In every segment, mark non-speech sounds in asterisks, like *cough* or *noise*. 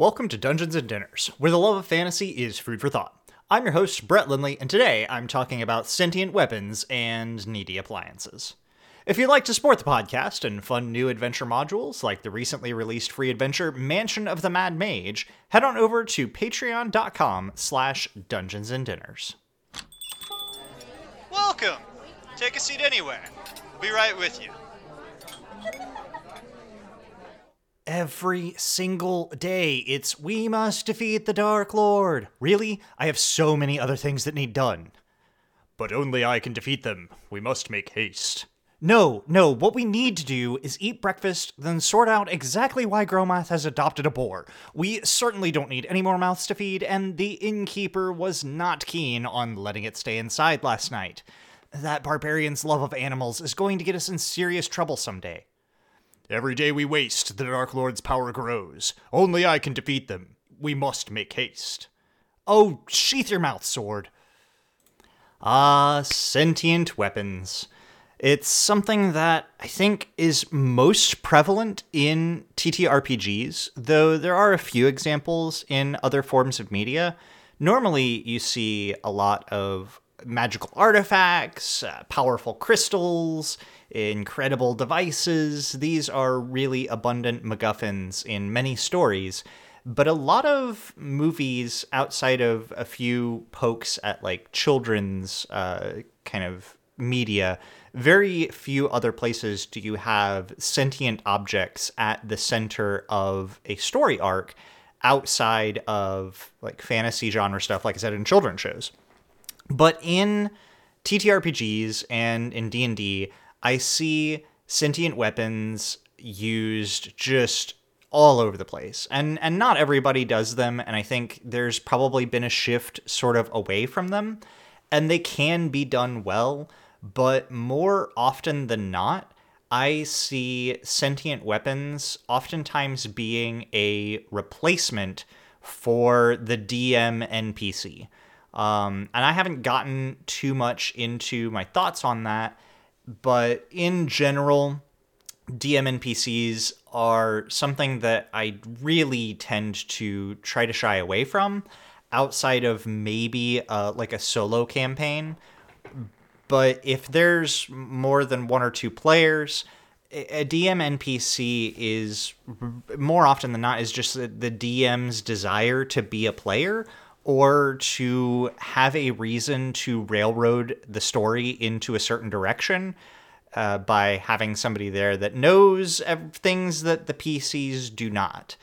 Welcome to Dungeons and Dinners, where the love of fantasy is food for thought. I'm your host, Brett Lindley, and today I'm talking about sentient weapons and needy appliances. If you'd like to support the podcast and fund new adventure modules like the recently released free adventure Mansion of the Mad Mage, head on over to patreon.com slash dungeons and dinners. Welcome! Take a seat anywhere. We'll be right with you. Every single day, it's we must defeat the Dark Lord. Really? I have so many other things that need done. But only I can defeat them. We must make haste. No, no, what we need to do is eat breakfast, then sort out exactly why Gromath has adopted a boar. We certainly don't need any more mouths to feed, and the innkeeper was not keen on letting it stay inside last night. That barbarian's love of animals is going to get us in serious trouble someday. Every day we waste, the Dark Lord's power grows. Only I can defeat them. We must make haste. Oh, sheath your mouth, sword. Ah, sentient weapons. It's something that I think is most prevalent in TTRPGs, though there are a few examples in other forms of media. Normally, you see a lot of magical artifacts, uh, powerful crystals, incredible devices. These are really abundant MacGuffins in many stories. But a lot of movies outside of a few pokes at like children's uh, kind of media very few other places do you have sentient objects at the center of a story arc outside of like fantasy genre stuff like i said in children's shows but in ttrpgs and in d&d i see sentient weapons used just all over the place and and not everybody does them and i think there's probably been a shift sort of away from them and they can be done well but more often than not, I see sentient weapons oftentimes being a replacement for the DM NPC. Um, and I haven't gotten too much into my thoughts on that, but in general, DM NPCs are something that I really tend to try to shy away from outside of maybe uh, like a solo campaign. But if there's more than one or two players, a DM NPC is more often than not is just the DM's desire to be a player or to have a reason to railroad the story into a certain direction uh, by having somebody there that knows things that the PCs do not.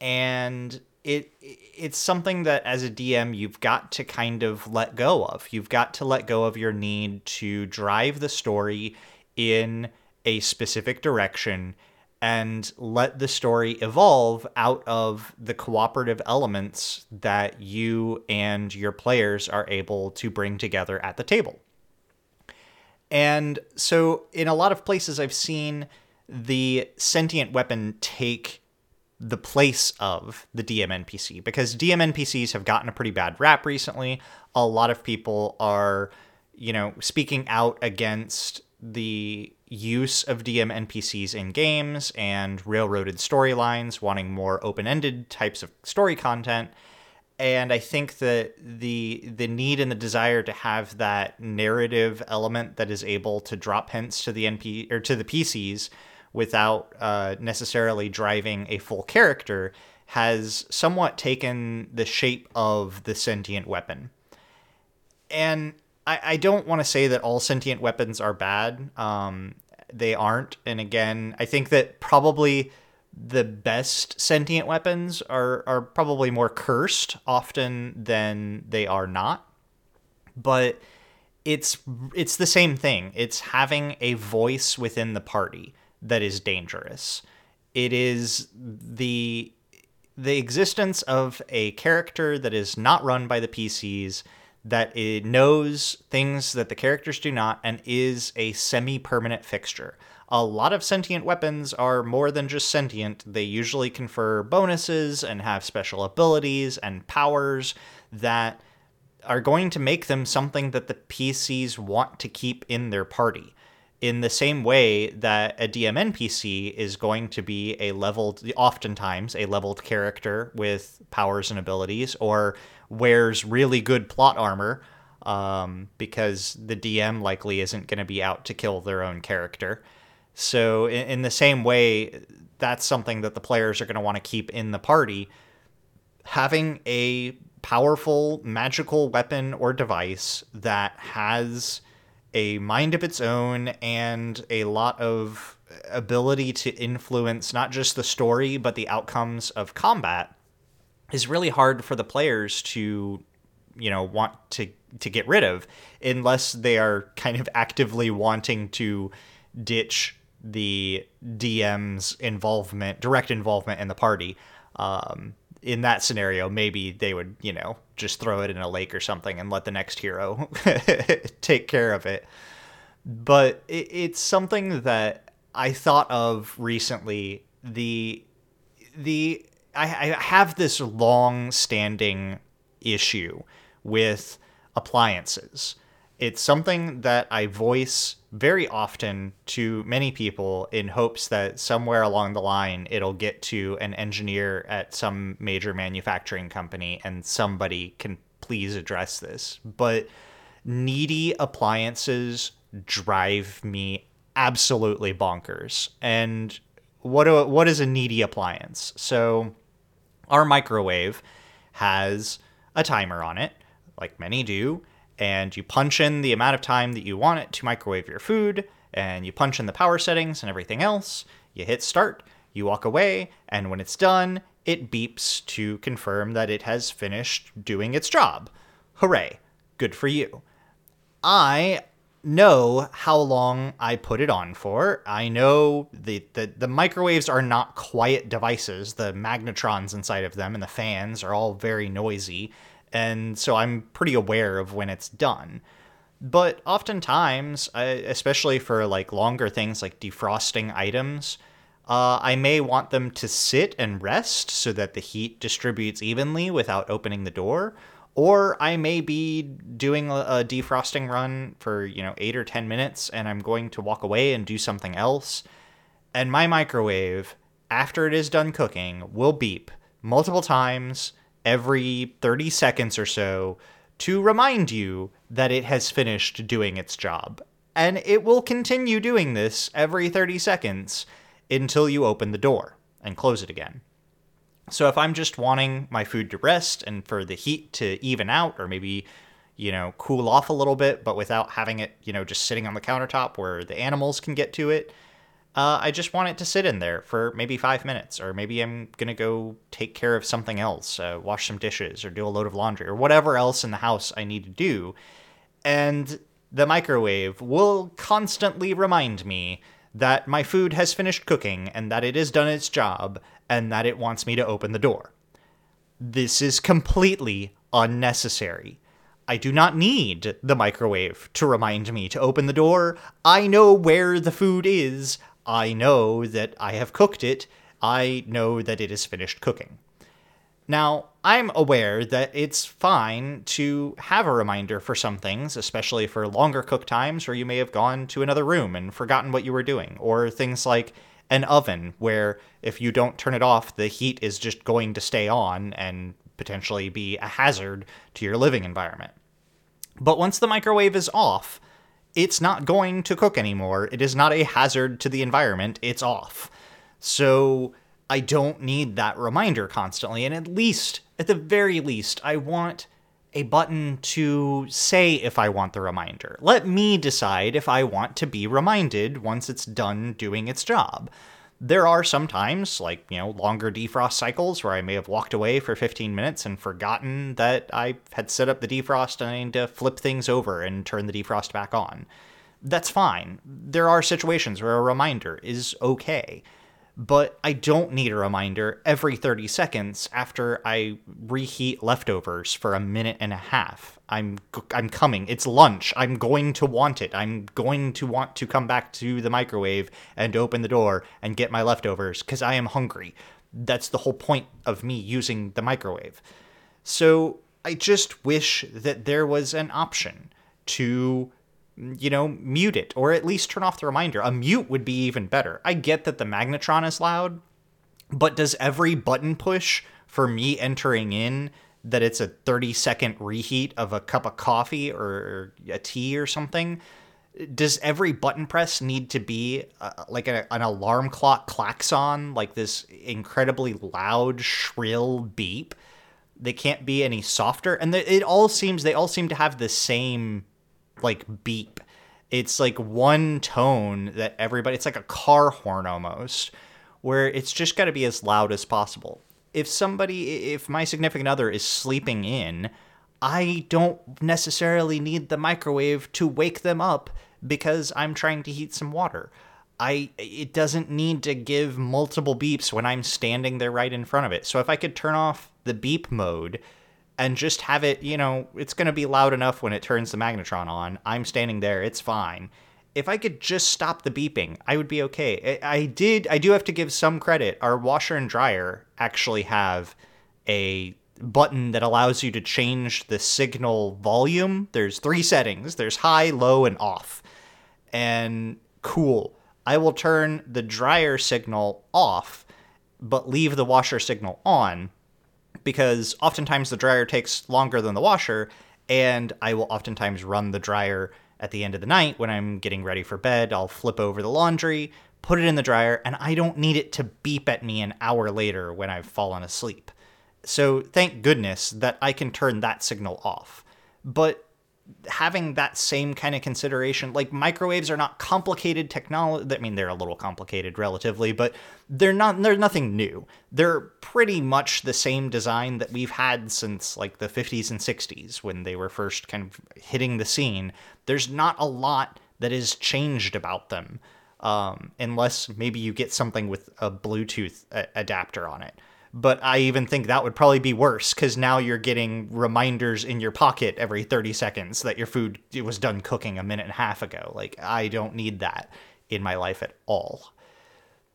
And it it's something that as a DM you've got to kind of let go of. You've got to let go of your need to drive the story in a specific direction and let the story evolve out of the cooperative elements that you and your players are able to bring together at the table. And so in a lot of places I've seen the sentient weapon take the place of the DM NPC because DM NPCs have gotten a pretty bad rap recently. A lot of people are, you know, speaking out against the use of DM NPCs in games and railroaded storylines, wanting more open-ended types of story content. And I think that the the need and the desire to have that narrative element that is able to drop hints to the NP or to the PCs without uh, necessarily driving a full character has somewhat taken the shape of the sentient weapon. And I, I don't want to say that all sentient weapons are bad. Um, they aren't. And again, I think that probably the best sentient weapons are, are probably more cursed often than they are not. But it's it's the same thing. It's having a voice within the party that is dangerous. It is the the existence of a character that is not run by the PCs that it knows things that the characters do not and is a semi-permanent fixture. A lot of sentient weapons are more than just sentient. They usually confer bonuses and have special abilities and powers that are going to make them something that the PCs want to keep in their party in the same way that a DM NPC is going to be a leveled, oftentimes a leveled character with powers and abilities, or wears really good plot armor um, because the DM likely isn't going to be out to kill their own character. So, in, in the same way, that's something that the players are going to want to keep in the party. Having a powerful magical weapon or device that has a mind of its own and a lot of ability to influence not just the story but the outcomes of combat is really hard for the players to you know want to to get rid of unless they are kind of actively wanting to ditch the DM's involvement direct involvement in the party. Um, in that scenario maybe they would you know just throw it in a lake or something and let the next hero *laughs* take care of it but it, it's something that I thought of recently the the I, I have this long standing issue with appliances. It's something that I voice very often to many people in hopes that somewhere along the line it'll get to an engineer at some major manufacturing company and somebody can please address this. But needy appliances drive me absolutely bonkers. And what do, what is a needy appliance? So our microwave has a timer on it, like many do, and you punch in the amount of time that you want it to microwave your food, and you punch in the power settings and everything else. You hit start, you walk away, and when it's done, it beeps to confirm that it has finished doing its job. Hooray! Good for you. I know how long I put it on for. I know the, the, the microwaves are not quiet devices. The magnetrons inside of them and the fans are all very noisy. And so I'm pretty aware of when it's done. But oftentimes, especially for like longer things like defrosting items, uh, I may want them to sit and rest so that the heat distributes evenly without opening the door or I may be doing a, defrosting run for, you know, 8 or 10 minutes and I'm going to walk away and do something else. And my microwave, after it is done cooking, will beep multiple times every 30 seconds or so to remind you that it has finished doing its job. And it will continue doing this every 30 seconds until you open the door and close it again. So if I'm just wanting my food to rest and for the heat to even out or maybe you know cool off a little bit but without having it you know just sitting on the countertop where the animals can get to it uh, i just want it to sit in there for maybe five minutes or maybe i'm gonna go take care of something else uh, wash some dishes or do a load of laundry or whatever else in the house i need to do and the microwave will constantly remind me that my food has finished cooking and that it has done its job and that it wants me to open the door. This is completely unnecessary. I do not need the microwave to remind me to open the door. I know where the food is. I know that I have cooked it. I know that it is finished cooking. Now, I'm aware that it's fine to have a reminder for some things, especially for longer cook times where you may have gone to another room and forgotten what you were doing, or things like an oven where if you don't turn it off, the heat is just going to stay on and potentially be a hazard to your living environment. But once the microwave is off, it's not going to cook anymore. It is not a hazard to the environment. It's off. So I don't need that reminder constantly. And at least, at the very least, I want a button to say if I want the reminder. Let me decide if I want to be reminded once it's done doing its job. There are some times, like, you know, longer defrost cycles where I may have walked away for 15 minutes and forgotten that I had set up the defrost and I need to flip things over and turn the defrost back on. That's fine. There are situations where a reminder is okay but I don't need a reminder every 30 seconds after I reheat leftovers for a minute and a half. I'm I'm coming. It's lunch. I'm going to want it. I'm going to want to come back to the microwave and open the door and get my leftovers cuz I am hungry. That's the whole point of me using the microwave. So, I just wish that there was an option to you know, mute it or at least turn off the reminder. A mute would be even better. I get that the Magnetron is loud, but does every button push for me entering in that it's a 30 second reheat of a cup of coffee or a tea or something? Does every button press need to be uh, like a, an alarm clock klaxon, like this incredibly loud, shrill beep? They can't be any softer, and it all seems they all seem to have the same like beep. It's like one tone that everybody. It's like a car horn almost, where it's just got to be as loud as possible. If somebody, if my significant other is sleeping in, I don't necessarily need the microwave to wake them up because I'm trying to heat some water. I it doesn't need to give multiple beeps when I'm standing there right in front of it. So if I could turn off the beep mode and just have it, you know, it's going to be loud enough when it turns the magnetron on. I'm standing there, it's fine. If I could just stop the beeping, I would be okay. I, I did I do have to give some credit. Our washer and dryer actually have a button that allows you to change the signal volume. There's three settings. There's high, low, and off. And cool. I will turn the dryer signal off, but leave the washer signal on because oftentimes the dryer takes longer than the washer, and I will oftentimes run the dryer at the end of the night when I'm getting ready for bed. I'll flip over the laundry, put it in the dryer, and I don't need it to beep at me an hour later when I've fallen asleep. So thank goodness that I can turn that signal off. But having that same kind of consideration like microwaves are not complicated technology i mean they're a little complicated relatively but they're not they're nothing new. They're pretty much the same design that we've had since like the 50s and 60s when they were first kind of hitting the scene. There's not a lot that is changed about them um, unless maybe you get something with a bluetooth a- adapter on it but I even think that would probably be worse because now you're getting reminders in your pocket every 30 seconds that your food was done cooking a minute and a half ago. Like, I don't need that in my life at all.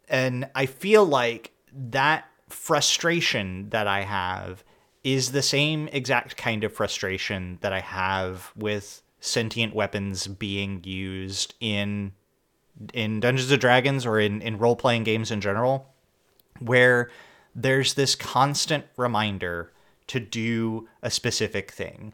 And I feel like that frustration that I have is the same exact kind of frustration that I have with sentient weapons being used in in Dungeons and Dragons or in, in role playing games in general, where there's this constant reminder to do a specific thing.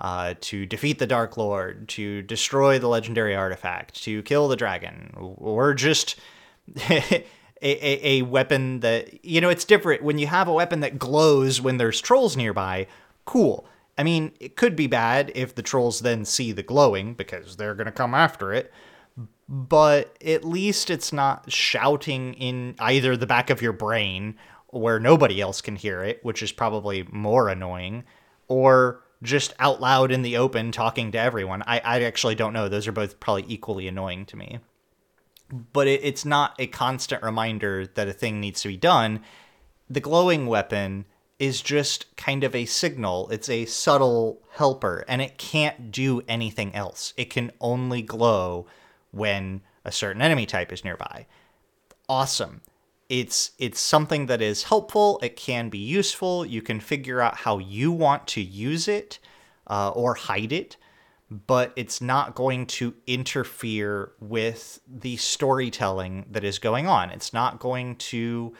Uh, to defeat the Dark Lord, to destroy the legendary artifact, to kill the dragon, or just *laughs* a, a, a, weapon that, you know, it's different. When you have a weapon that glows when there's trolls nearby, cool. I mean, it could be bad if the trolls then see the glowing because they're going to come after it, but at least it's not shouting in either the back of your brain where nobody else can hear it, which is probably more annoying, or just out loud in the open talking to everyone. I, I actually don't know. Those are both probably equally annoying to me. But it, it's not a constant reminder that a thing needs to be done. The glowing weapon is just kind of a signal, it's a subtle helper, and it can't do anything else. It can only glow when a certain enemy type is nearby. Awesome it's it's something that is helpful. It can be useful. You can figure out how you want to use it uh, or hide it but it's not going to interfere with the storytelling that is going on. It's not going to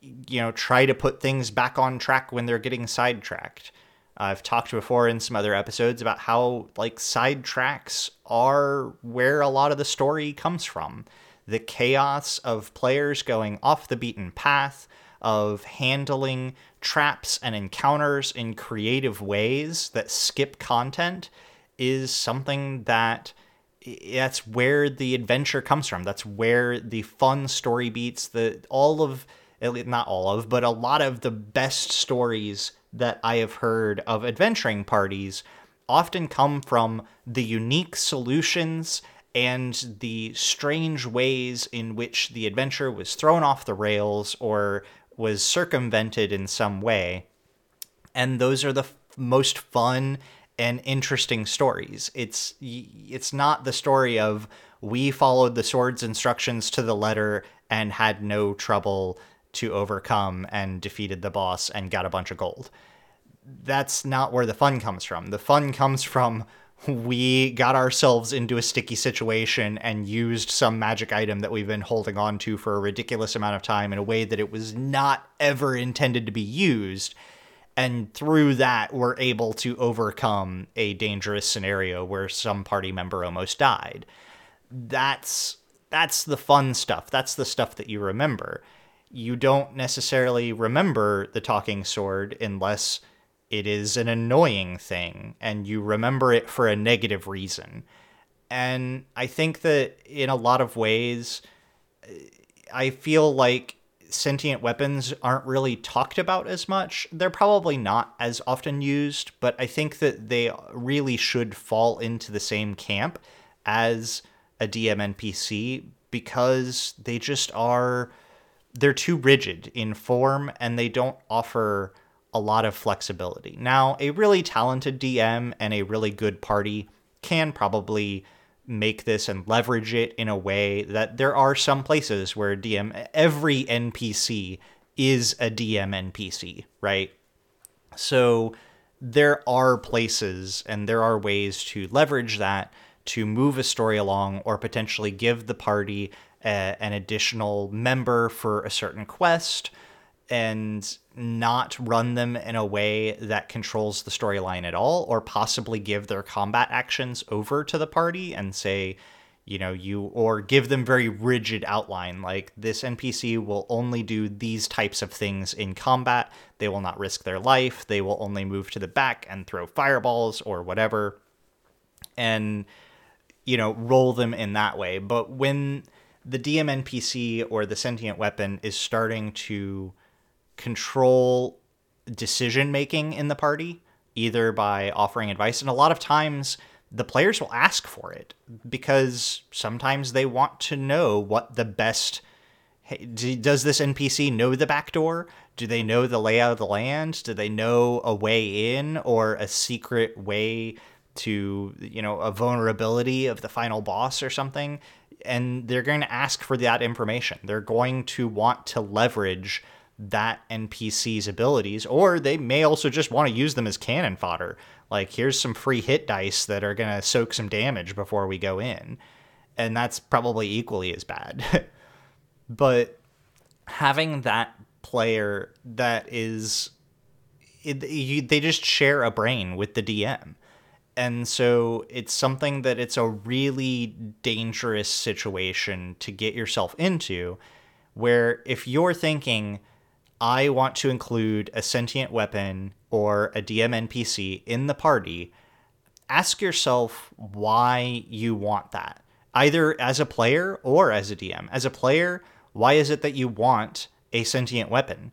you know try to put things back on track when they're getting sidetracked. I've talked before in some other episodes about how like sidetracks are where a lot of the story comes from the chaos of players going off the beaten path, of handling traps and encounters in creative ways that skip content is something that that's where the adventure comes from. That's where the fun story beats, the all of not all of, but a lot of the best stories that I have heard of adventuring parties often come from the unique solutions and the strange ways in which the adventure was thrown off the rails or was circumvented in some way. And those are the f- most fun and interesting stories. It's it's not the story of we followed the sword's instructions to the letter and had no trouble to overcome and defeated the boss and got a bunch of gold. That's not where the fun comes from. The fun comes from we got ourselves into a sticky situation and used some magic item that we've been holding on to for a ridiculous amount of time in a way that it was not ever intended to be used. And through that, we're able to overcome a dangerous scenario where some party member almost died. That's that's the fun stuff. That's the stuff that you remember. You don't necessarily remember the talking sword unless it is an annoying thing and you remember it for a negative reason. And I think that in a lot of ways, I feel like sentient weapons aren't really talked about as much. They're probably not as often used, but I think that they really should fall into the same camp as a DM NPC because they just are they're too rigid in form and they don't offer a lot of flexibility. Now, a really talented DM and a really good party can probably make this and leverage it in a way that there are some places where DM every NPC is a DM NPC, right? So there are places and there are ways to leverage that to move a story along or potentially give the party a, an additional member for a certain quest and not run them in a way that controls the storyline at all, or possibly give their combat actions over to the party and say, you know, you or give them very rigid outline like this NPC will only do these types of things in combat. They will not risk their life. They will only move to the back and throw fireballs or whatever. And you know, roll them in that way. But when the DM NPC or the sentient weapon is starting to control decision making in the party, either by offering advice, and a lot of times the players will ask for it because sometimes they want to know what the best. Does this NPC know the back door? Do they know the layout of the land? Do they know a way in or a secret way to, you know, a vulnerability of the final boss or something? And they're going to ask for that information. They're going to want to leverage that NPC's abilities, or they may also just want to use them as cannon fodder. Like, here's some free hit dice that are going to soak some damage before we go in. And that's probably equally as bad. *laughs* but having that player that is, it, you, they just share a brain with the DM. And so it's something that it's a really dangerous situation to get yourself into where if you're thinking, I want to include a sentient weapon or a DM NPC in the party, ask yourself why you want that, either as a player or as a DM. As a player, why is it that you want a sentient weapon?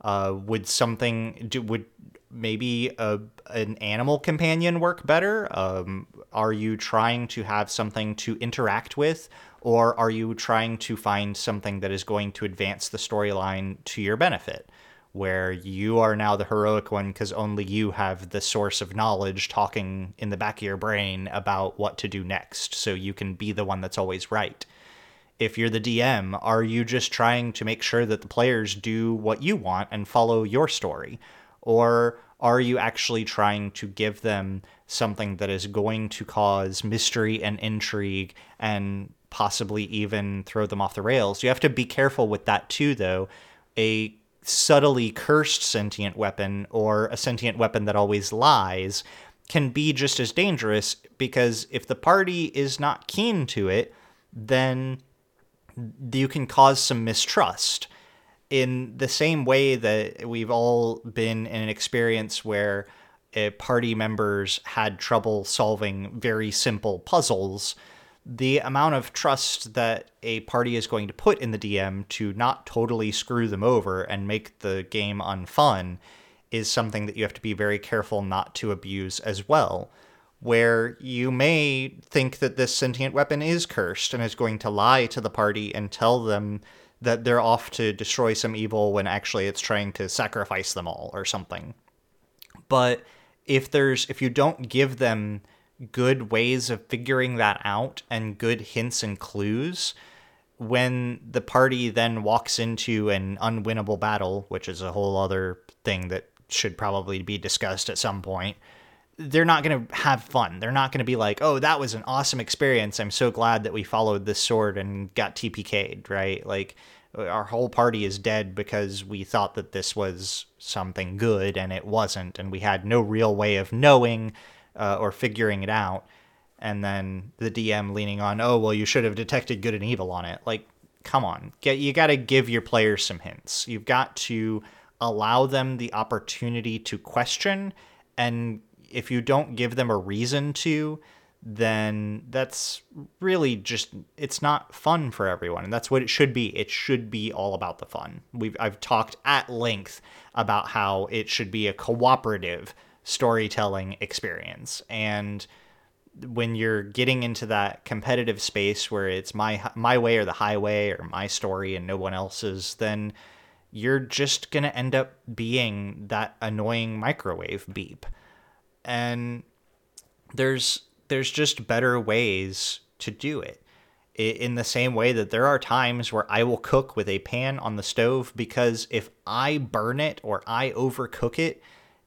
Uh, would something do, would maybe a an animal companion work better? Um, are you trying to have something to interact with, or are you trying to find something that is going to advance the storyline to your benefit? Where you are now the heroic one because only you have the source of knowledge talking in the back of your brain about what to do next, so you can be the one that's always right. If you're the DM, are you just trying to make sure that the players do what you want and follow your story? Or are you actually trying to give them something that is going to cause mystery and intrigue and possibly even throw them off the rails. You have to be careful with that too, though. A subtly cursed sentient weapon or a sentient weapon that always lies can be just as dangerous because if the party is not keen to it, then you can cause some mistrust. In the same way that we've all been in an experience where uh, party members had trouble solving very simple puzzles the amount of trust that a party is going to put in the DM to not totally screw them over and make the game unfun is something that you have to be very careful not to abuse as well. Where you may think that this sentient weapon is cursed and is going to lie to the party and tell them that they're off to destroy some evil when actually it's trying to sacrifice them all or something. But if there's if you don't give them good ways of figuring that out and good hints and clues when the party then walks into an unwinnable battle, which is a whole other thing that should probably be discussed at some point. they're not going to have fun. They're not going to be like, "Oh, that was an awesome experience. I'm so glad that we followed this sword and got TPK'd." Right? Like our whole party is dead because we thought that this was something good and it wasn't, and we had no real way of knowing uh, or figuring it out. And then the DM leaning on, "Oh, well, you should have detected good and evil on it." Like, come on, get you got to give your players some hints. You've got to allow them the opportunity to question and if you don't give them a reason to, then that's really just it's not fun for everyone and that's what it should be it should be all about the fun we've i've talked at length about how it should be a cooperative storytelling experience. And when you're getting into that competitive space where it's my my way or the highway or my story and no one else's then you're just going to end up being that annoying microwave beep. And there's there's just better ways to do it. In the same way that there are times where I will cook with a pan on the stove because if I burn it or I overcook it,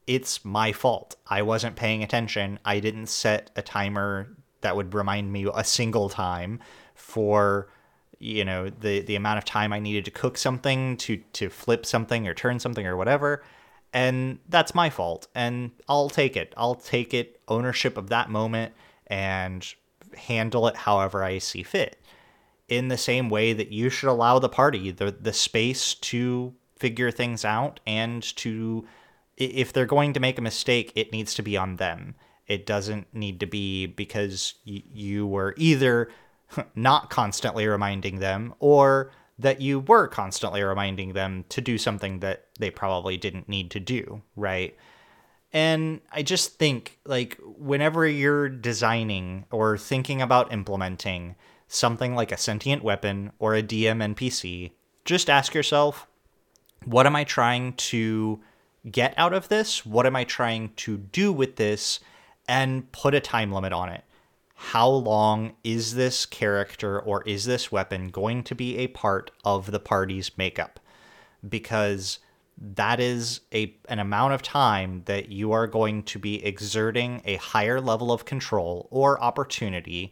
it's my fault. I wasn't paying attention. I didn't set a timer that would remind me a single time for you know the the amount of time I needed to cook something to to flip something or turn something or whatever and that's my fault and I'll take it. I'll take it ownership of that moment and handle it however I see fit. In the same way that you should allow the party the the space to figure things out and to if they're going to make a mistake, it needs to be on them. It doesn't need to be because y- you were either *laughs* not constantly reminding them or that you were constantly reminding them to do something that they probably didn't need to do, right? And I just think, like, whenever you're designing or thinking about implementing something like a sentient weapon or a DM NPC, just ask yourself, what am I trying to get out of this? What am I trying to do with this? And put a time limit on it how long is this character or is this weapon going to be a part of the party's makeup? Because that is a an amount of time that you are going to be exerting a higher level of control or opportunity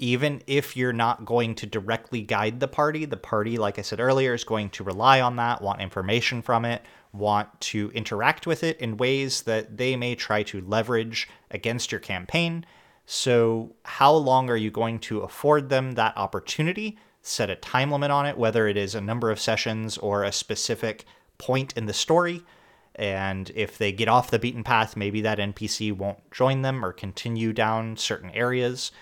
even if you're not going to directly guide the party the party like i said earlier is going to rely on that want information from it want to interact with it in ways that they may try to leverage against your campaign so, how long are you going to afford them that opportunity? Set a time limit on it, whether it is a number of sessions or a specific point in the story. And if they get off the beaten path, maybe that NPC won't join them or continue down certain areas.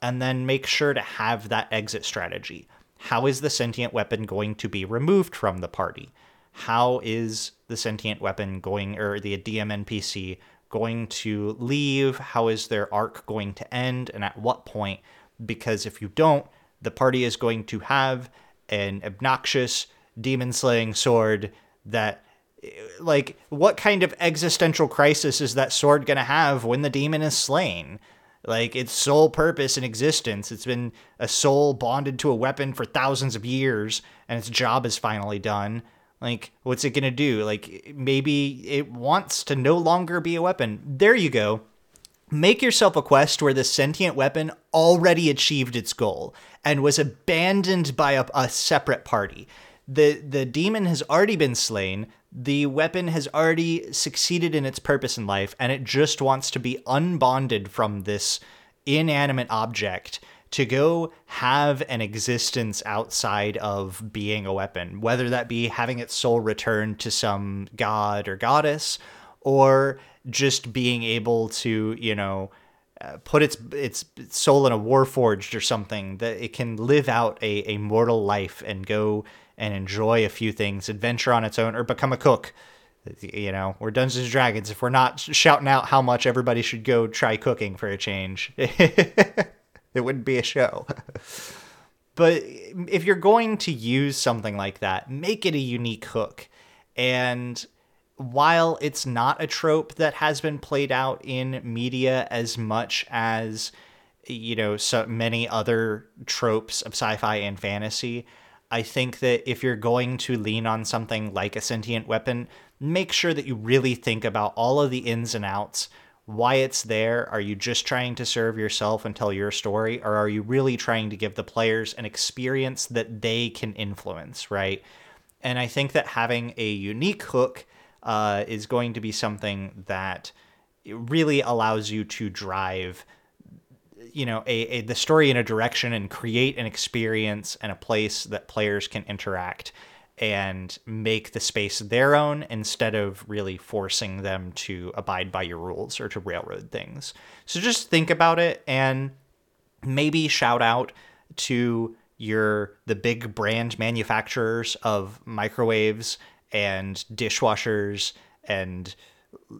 And then make sure to have that exit strategy. How is the sentient weapon going to be removed from the party? How is the sentient weapon going, or the DM NPC going to leave? How is their arc going to end? And at what point? Because if you don't, the party is going to have an obnoxious demon slaying sword that like what kind of existential crisis is that sword going to have when the demon is slain like its sole purpose in existence it's been a soul bonded to a weapon for thousands of years and its job is finally done like, what's it gonna do? Like, maybe it wants to no longer be a weapon. There you go. Make yourself a quest where the sentient weapon already achieved its goal and was abandoned by a, a separate party. The the demon has already been slain. The weapon has already succeeded in its purpose in life, and it just wants to be unbonded from this inanimate object to go have an existence outside of being a weapon, whether that be having its soul returned to some god or goddess, or just being able to, you know, uh, put its its soul in a warforged or something that it can live out a, a mortal life and go and enjoy a few things, adventure on its own, or become a cook. You know, we're Dungeons and Dragons. If we're not shouting out how much everybody should go try cooking for a change. *laughs* it wouldn't be a show. *laughs* but if you're going to use something like that, make it a unique hook. And while it's not a trope that has been played out in media as much as you know so many other tropes of sci-fi and fantasy, I think that if you're going to lean on something like a sentient weapon, make sure that you really think about all of the ins and outs why it's there? Are you just trying to serve yourself and tell your story? Or are you really trying to give the players an experience that they can influence, right? And I think that having a unique hook uh, is going to be something that really allows you to drive you know a, a, the story in a direction and create an experience and a place that players can interact and make the space their own instead of really forcing them to abide by your rules or to railroad things. So just think about it and maybe shout out to your the big brand manufacturers of microwaves and dishwashers and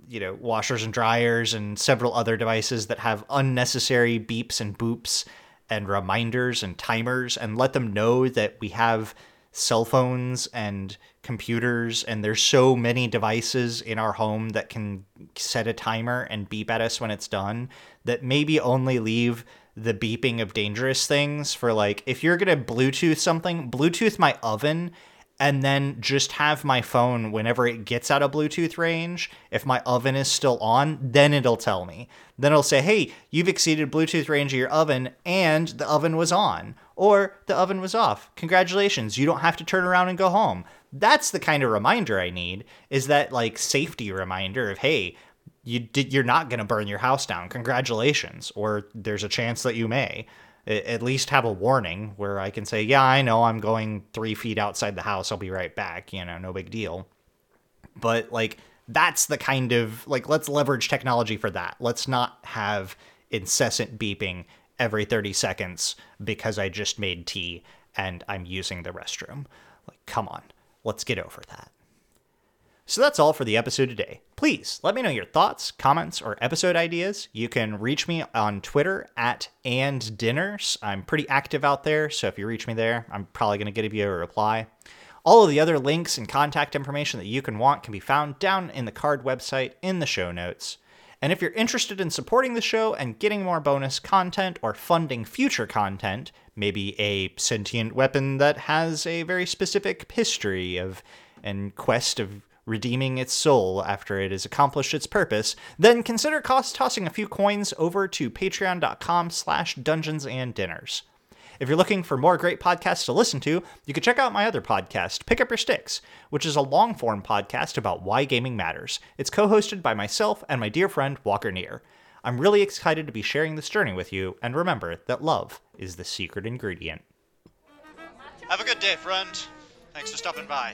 you know washers and dryers and several other devices that have unnecessary beeps and boops and reminders and timers and let them know that we have cell phones and computers and there's so many devices in our home that can set a timer and beep at us when it's done that maybe only leave the beeping of dangerous things for like if you're going to bluetooth something bluetooth my oven and then just have my phone whenever it gets out of Bluetooth range. If my oven is still on, then it'll tell me. Then it'll say, hey, you've exceeded Bluetooth range of your oven and the oven was on, or the oven was off. Congratulations, you don't have to turn around and go home. That's the kind of reminder I need, is that like safety reminder of, hey, you did, you're not going to burn your house down. Congratulations. Or there's a chance that you may at least have a warning where I can say, yeah, I know I'm going three feet outside the house. I'll be right back. You know, no big deal. But like, that's the kind of like, let's leverage technology for that. Let's not have incessant beeping every 30 seconds because I just made tea and I'm using the restroom. Like, come on, let's get over that. So that's all for the episode today. Please let me know your thoughts, comments, or episode ideas. You can reach me on Twitter at and dinners. I'm pretty active out there, so if you reach me there, I'm probably going to give you a reply. All of the other links and contact information that you can want can be found down in the card website in the show notes. And if you're interested in supporting the show and getting more bonus content or funding future content, maybe a sentient weapon that has a very specific history of and quest of redeeming its soul after it has accomplished its purpose, then consider cost tossing a few coins over to patreon.com slash dungeons and dinners. If you're looking for more great podcasts to listen to, you can check out my other podcast, Pick Up Your Sticks, which is a long form podcast about why gaming matters. It's co hosted by myself and my dear friend Walker Neer. I'm really excited to be sharing this journey with you, and remember that love is the secret ingredient. Have a good day, friend. Thanks for stopping by.